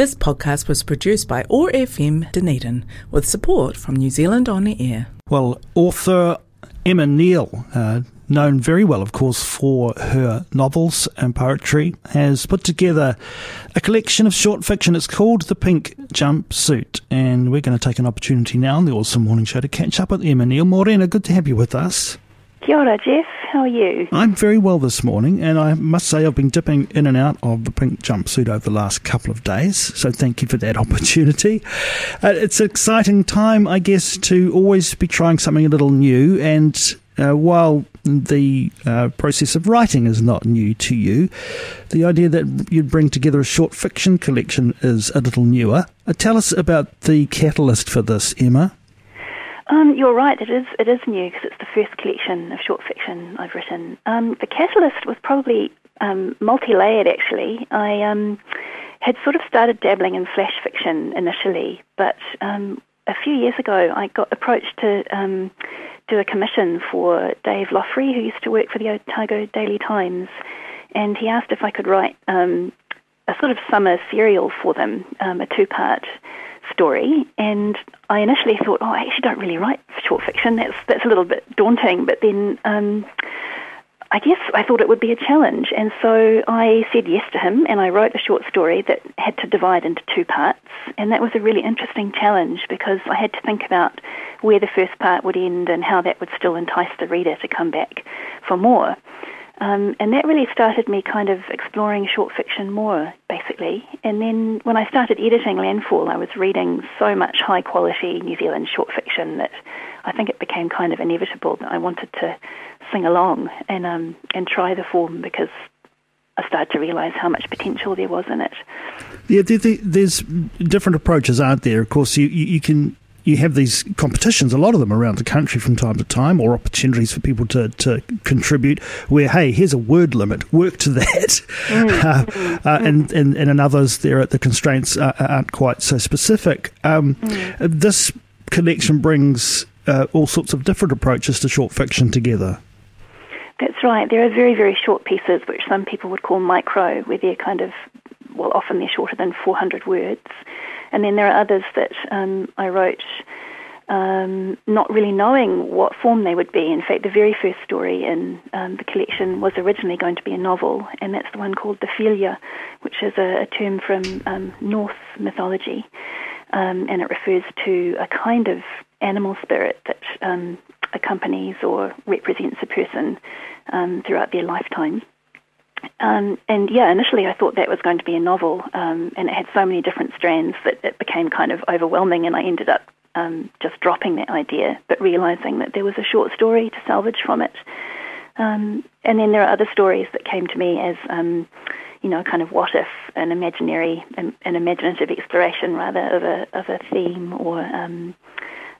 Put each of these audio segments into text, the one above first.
This podcast was produced by OAR FM Dunedin with support from New Zealand On the Air. Well, author Emma Neale, uh, known very well, of course, for her novels and poetry, has put together a collection of short fiction. It's called The Pink Jumpsuit, and we're going to take an opportunity now on the OARsome Morning Show to catch up with Emma Neale. Morena, good to have you with us. Kia ora, Jeff. How are you? I'm very well this morning, and I must say I've been dipping in and out of the pink jumpsuit over the last couple of days, so thank you for that opportunity. Uh, it's an exciting time, I guess, to always be trying something a little new, and uh, while the uh, process of writing is not new to you, the idea that you'd bring together a short fiction collection is a little newer. Uh, tell us about the catalyst for this, Emma. Um, you're right. It is. It is new because it's the first collection of short fiction I've written. Um, the catalyst was probably um, multi-layered. Actually, I um, had sort of started dabbling in flash fiction initially, but um, a few years ago I got approached to um, do a commission for Dave Loughrey, who used to work for the Otago Daily Times, and he asked if I could write a sort of summer serial for them, a two-part story, and I initially thought, oh, I actually don't really write short fiction. That's that's a little bit daunting. But then um, I guess I thought it would be a challenge, and so I said yes to him, and I wrote a short story that had to divide into two parts, and that was a really interesting challenge because I had to think about where the first part would end and how that would still entice the reader to come back for more. Um, and that really started me kind of exploring short fiction more, basically. And then when I started editing Landfall, I was reading so much high quality New Zealand short fiction that I think it became kind of inevitable that I wanted to sing along and um, and try the form because I started to realise how much potential there was in it. Yeah, there's different approaches, aren't there? Of course, you, you can you have these competitions, a lot of them around the country from time to time, or opportunities for people to, to contribute where, hey, here's a word limit, work to that. Mm. uh, uh, and, and, and in others, there the constraints aren't quite so specific. Um, mm. This collection brings uh, all sorts of different approaches to short fiction together. That's right. There are very, very short pieces, which some people would call micro, where they're kind of, well, often they're shorter than 400 words. And then there are others that um, I wrote um, not really knowing what form they would be. In fact, the very first story in um, the collection was originally going to be a novel, and that's the one called The Fylgja, which is a, a term from um, Norse mythology, um, and it refers to a kind of animal spirit that um, accompanies or represents a person um, throughout their lifetime. Um, and yeah, initially I thought that was going to be a novel, um, and it had so many different strands that it became kind of overwhelming, and I ended up um, just dropping that idea, but realizing that there was a short story to salvage from it. Um, and then there are other stories that came to me as, um, you know, kind of what if, an imaginary, an, an imaginative exploration rather of a of a theme, or um,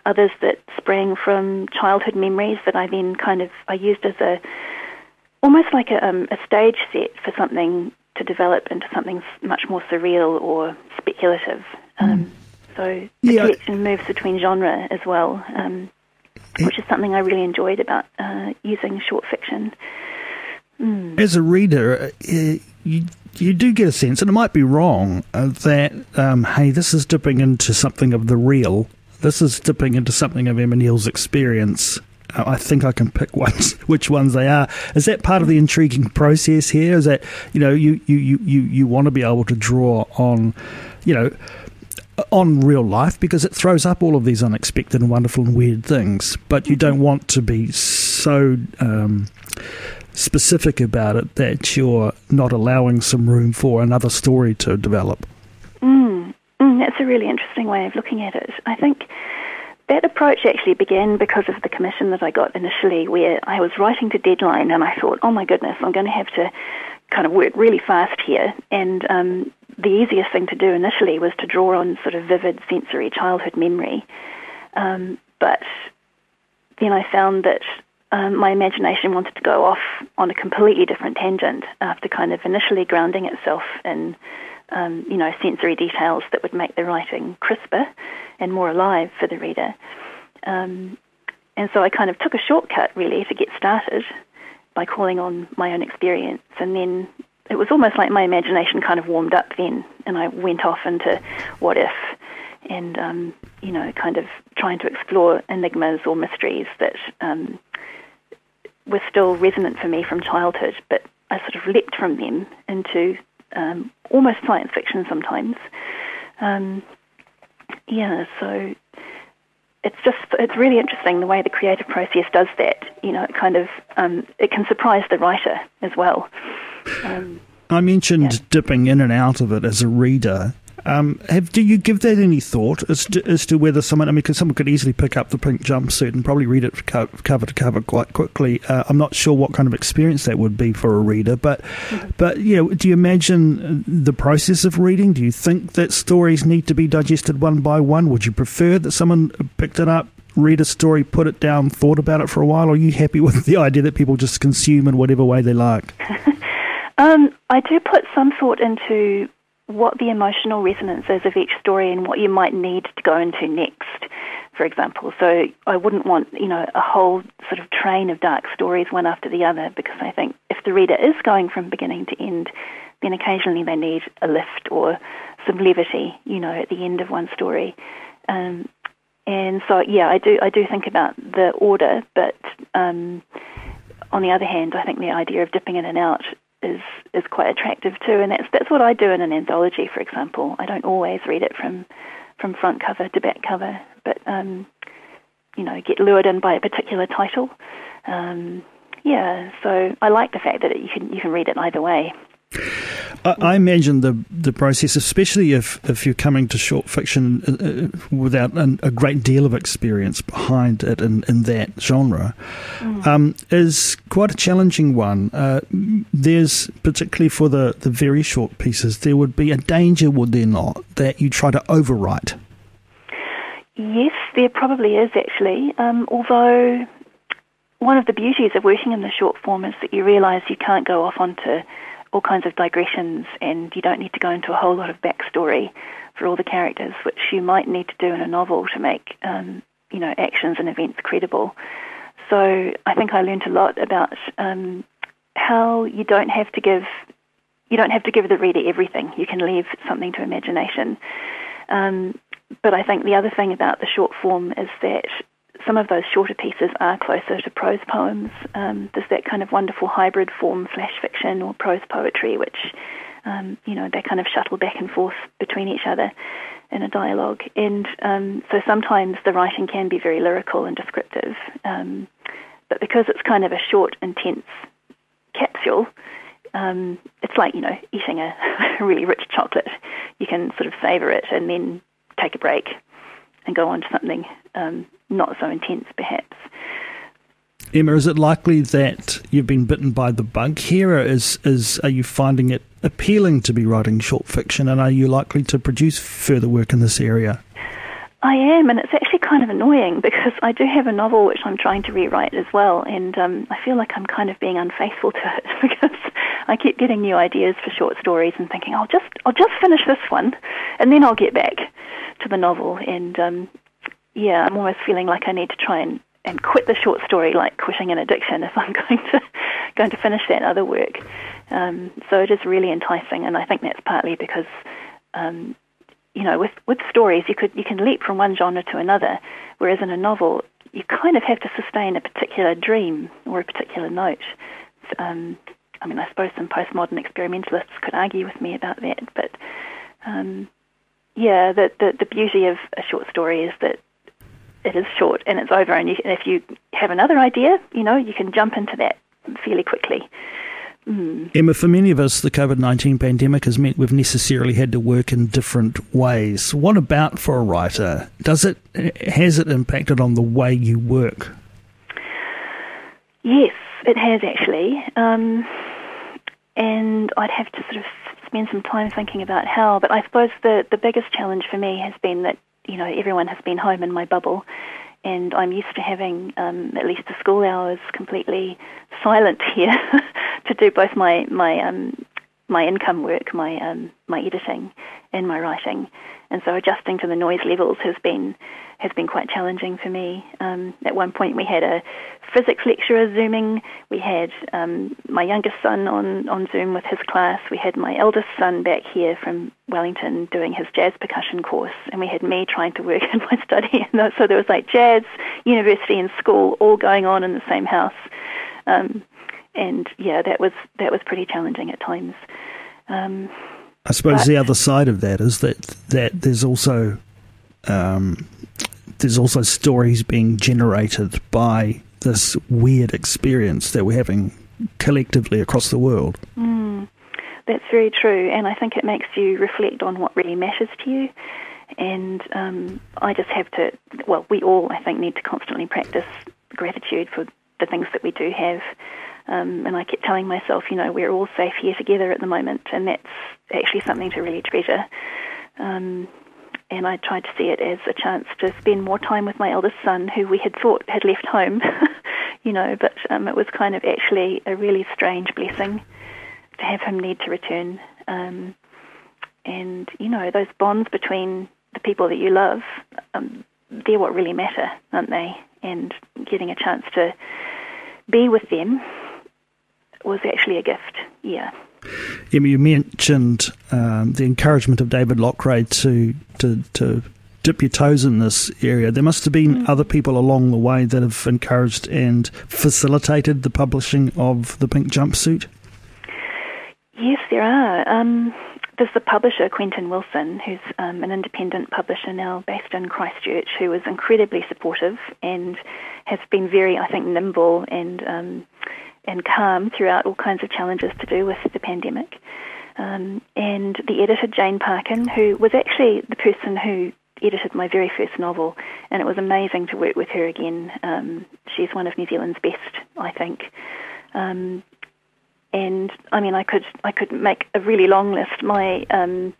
others that sprang from childhood memories that I then kind of I used as a almost like a, um, a stage set for something to develop into something much more surreal or speculative. Um, mm. So the yeah. collection moves between genre as well, um, which is something I really enjoyed about uh, using short fiction. Mm. As a reader, uh, you you do get a sense, and it might be wrong, uh, that um, hey, this is dipping into something of the real. This is dipping into something of Emma Neale's experience I think I can pick ones, which ones they are. Is that part of the intriguing process here? Is that you know you you you you, you want to be able to draw on, you know, on real life because it throws up all of these unexpected and wonderful and weird things, but you don't want to be so. Um, specific about it that you're not allowing some room for another story to develop. Mm, mm, that's a really interesting way of looking at it. I think that approach actually began because of the commission that I got initially, where I was writing to deadline and I thought, oh my goodness, I'm going to have to kind of work really fast here. And um, the easiest thing to do initially was to draw on sort of vivid sensory childhood memory. Um, but then I found that um, my imagination wanted to go off on a completely different tangent after kind of initially grounding itself in, um, you know, sensory details that would make the writing crisper and more alive for the reader. Um, and so I kind of took a shortcut really to get started by calling on my own experience. And then it was almost like my imagination kind of warmed up then, and I went off into what if, and um, you know, kind of trying to explore enigmas or mysteries that um, were still resonant for me from childhood, but I sort of leapt from them into um, almost science fiction sometimes. Um, yeah, so it's just it's really interesting the way the creative process does that. You know, it kind of um, it can surprise the writer as well. Um, I mentioned yeah. dipping in and out of it as a reader. Um, have do you give that any thought as to, as to whether someone? I mean, because someone could easily pick up the pink jumpsuit and probably read it cover to cover quite quickly. Uh, I'm not sure what kind of experience that would be for a reader, but mm-hmm. but you know, do you imagine the process of reading? Do you think that stories need to be digested one by one? Would you prefer that someone picked it up, read a story, put it down, thought about it for a while? Or are you happy with the idea that people just consume in whatever way they like? um, I do put some thought into what the emotional resonance is of each story and what you might need to go into next, for example. So I wouldn't want, you know, a whole sort of train of dark stories one after the other because I think if the reader is going from beginning to end, then occasionally they need a lift or some levity, you know, at the end of one story. Um, and so, yeah, I do, I do think about the order, but um, on the other hand, I think the idea of dipping in and out is quite attractive too, and that's that's what I do in an anthology, for example. I don't always read it from from front cover to back cover, but um, you know, get lured in by a particular title. Um, yeah, so I like the fact that you can you can read it either way. I, I imagine the the process, especially if, if you're coming to short fiction uh, uh, without an, a great deal of experience behind it in, in that genre, mm. um, is quite a challenging one. Uh, there's particularly for the, the very short pieces, there would be a danger, would there not, that you try to overwrite? Yes, there probably is actually. Um, although one of the beauties of working in the short form is that you realise you can't go off onto all kinds of digressions, and you don't need to go into a whole lot of backstory for all the characters, which you might need to do in a novel to make um, you know actions and events credible. So I think I learned a lot about um, how you don't have to give you don't have to give the reader everything. You can leave something to imagination. Um, but I think the other thing about the short form is that some of those shorter pieces are closer to prose poems. Um, there's that kind of wonderful hybrid form, flash fiction or prose poetry, which, um, you know, they kind of shuttle back and forth between each other in a dialogue. And um, so sometimes the writing can be very lyrical and descriptive. Um, but because it's kind of a short, intense capsule, um, it's like, you know, eating a really rich chocolate. You can sort of savor it and then take a break and go on to something um, not so intense, perhaps. Emma, is it likely that you've been bitten by the bug here? Or is, is are you finding it appealing to be writing short fiction, and are you likely to produce further work in this area? I am, and it's actually kind of annoying because I do have a novel which I'm trying to rewrite as well, and um, I feel like I'm kind of being unfaithful to it because I keep getting new ideas for short stories and thinking I'll just I'll just finish this one, and then I'll get back to the novel. And um, yeah, I'm almost feeling like I need to try and, and quit the short story, like quitting an addiction, if I'm going to going to finish that other work. Um, so it is really enticing, and I think that's partly because um, you know with with stories you could you can leap from one genre to another, whereas in a novel you kind of have to sustain a particular dream or a particular note. Um, I mean, I suppose some postmodern experimentalists could argue with me about that, but um, yeah, the, the, the beauty of a short story is that it is short and it's over, and, you, and if you have another idea, you know, you can jump into that fairly quickly. Mm. Emma, for many of us, the COVID 19 pandemic has meant we've necessarily had to work in different ways. What about for a writer? Does it has it impacted on the way you work? Yes, it has actually. Um, and I'd have to sort of spend some time thinking about how. But I suppose the the biggest challenge for me has been that you know everyone has been home in my bubble, and I'm used to having um, at least the school hours completely silent here to do both my my um, my income work, my um, my editing, and my writing, and so adjusting to the noise levels has been has been quite challenging for me. Um, at one point, we had a physics lecturer zooming. We had um, my youngest son on on Zoom with his class. We had my eldest son back here from Wellington doing his jazz percussion course, and we had me trying to work in my study. So there was like jazz, university, and school all going on in the same house. Um, and yeah, that was that was pretty challenging at times. Um, I suppose but, the other side of that is that that there's also um, there's also stories being generated by this weird experience that we're having collectively across the world. Mm, that's very true, and I think it makes you reflect on what really matters to you. And um, I just have to, well, we all, I think, need to constantly practice gratitude for the things that we do have. Um, and I kept telling myself, you know, we're all safe here together at the moment, and that's actually something to really treasure. Um, and I tried to see it as a chance to spend more time with my eldest son, who we had thought had left home, you know, but um, it was kind of actually a really strange blessing to have him need to return. Um, and, you know, those bonds between the people that you love, um, they're what really matter, aren't they? And getting a chance to be with them was actually a gift, yeah. Emma, you mentioned um, the encouragement of David Loughrey to, to, to dip your toes in this area. There must have been mm. other people along the way that have encouraged and facilitated the publishing of the Pink Jumpsuit. Yes, there are. Um, there's the publisher, Quentin Wilson, who's um, an independent publisher now based in Christchurch, who was incredibly supportive and has been very, I think, nimble and um, and calm throughout all kinds of challenges to do with the pandemic. Um, and the editor, Jane Parkin, who was actually the person who edited my very first novel, and it was amazing to work with her again. Um, she's one of New Zealand's best, I think. Um, and I mean, I could I could make a really long list. My um,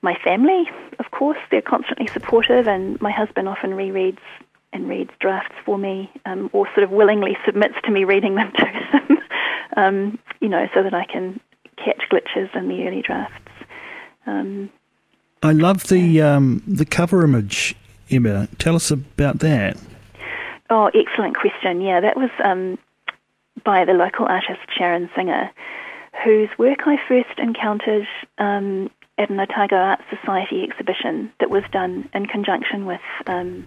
my family, of course, they're constantly supportive, and my husband often rereads and reads drafts for me, um, or sort of willingly submits to me reading them to him, um, you know, so that I can catch glitches in the early drafts. Um, I love the um, the cover image, Emma. Tell us about that. Oh, excellent question. Yeah, that was um, by the local artist Sharon Singer, whose work I first encountered um, at an Otago Art Society exhibition that was done in conjunction with um,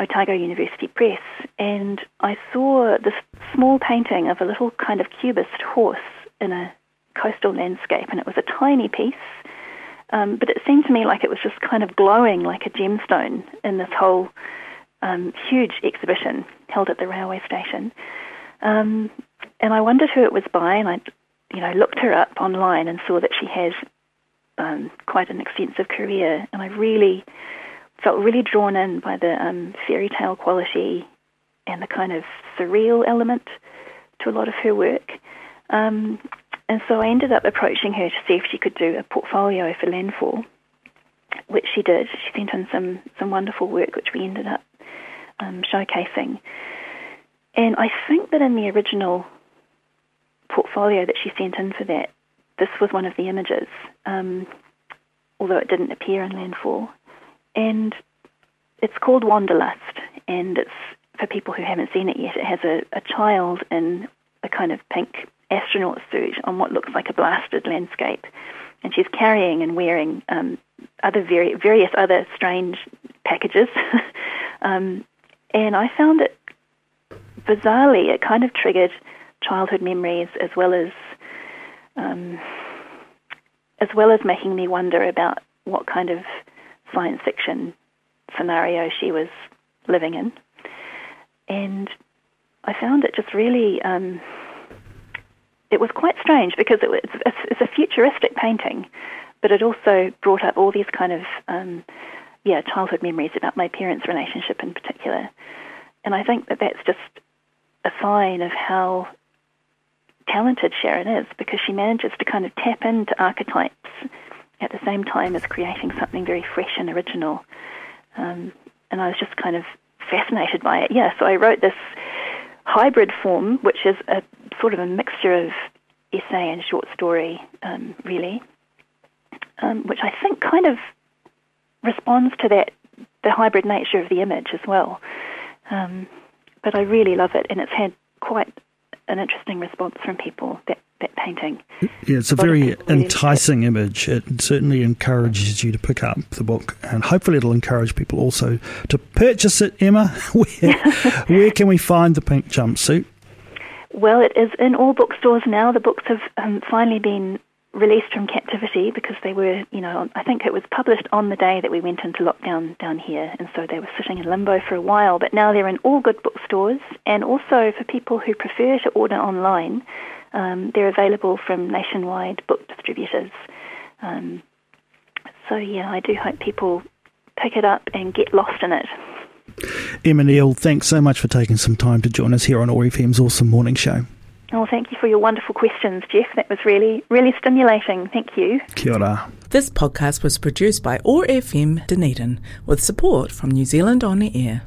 Otago University Press, and I saw this small painting of a little kind of cubist horse in a coastal landscape, and it was a tiny piece, um, but it seemed to me like it was just kind of glowing like a gemstone in this whole um, huge exhibition held at the railway station. Um, and I wondered who it was by, and I, you know, looked her up online and saw that she has um, quite an extensive career, and I really felt really drawn in by the um, fairy tale quality and the kind of surreal element to a lot of her work. Um, and so I ended up approaching her to see if she could do a portfolio for Landfall, which she did. She sent in some, some wonderful work, which we ended up um, showcasing. And I think that in the original portfolio that she sent in for that, this was one of the images, um, although it didn't appear in Landfall and it's called Wanderlust, and it's for people who haven't seen it yet. It has a, a child in a kind of pink astronaut suit on what looks like a blasted landscape, and she's carrying and wearing um, other very, various other strange packages. um, and I found it bizarrely, it kind of triggered childhood memories as well as um, as well as making me wonder about what kind of science fiction scenario she was living in. And I found it just really, um, it was quite strange because it was, it's, it's, a futuristic painting, but it also brought up all these kind of, um, yeah, childhood memories about my parents' relationship in particular. And I think that that's just a sign of how talented Sharon is because she manages to kind of tap into archetypes at the same time as creating something very fresh and original. Um, and I was just kind of fascinated by it. Yeah, so I wrote this hybrid form, which is a sort of a mixture of essay and short story, um, really, um, which I think kind of responds to that the hybrid nature of the image as well. Um, but I really love it, and it's had quite an interesting response from people. That painting. Yeah, it's a, very enticing image. It certainly encourages you to pick up the book, and hopefully, it'll encourage people also to purchase it. Emma, where where can we find the pink jumpsuit? Well, it is in all bookstores now. The books have um, finally been released from captivity because they were, you know, I think it was published on the day that we went into lockdown down here, and so they were sitting in limbo for a while. But now they're in all good bookstores, and also for people who prefer to order online, um, they're available from nationwide book distributors. Um, so yeah, I do hope people pick it up and get lost in it. Emma Neale, thanks so much for taking some time to join us here on OAR FM's OARsome Morning Show. Oh, thank you for your wonderful questions, Jeff. That was really, really stimulating. Thank you. Kia ora. This podcast was produced by OAR FM Dunedin with support from New Zealand On the Air.